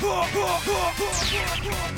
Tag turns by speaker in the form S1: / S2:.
S1: Oh, oh, oh, oh, oh,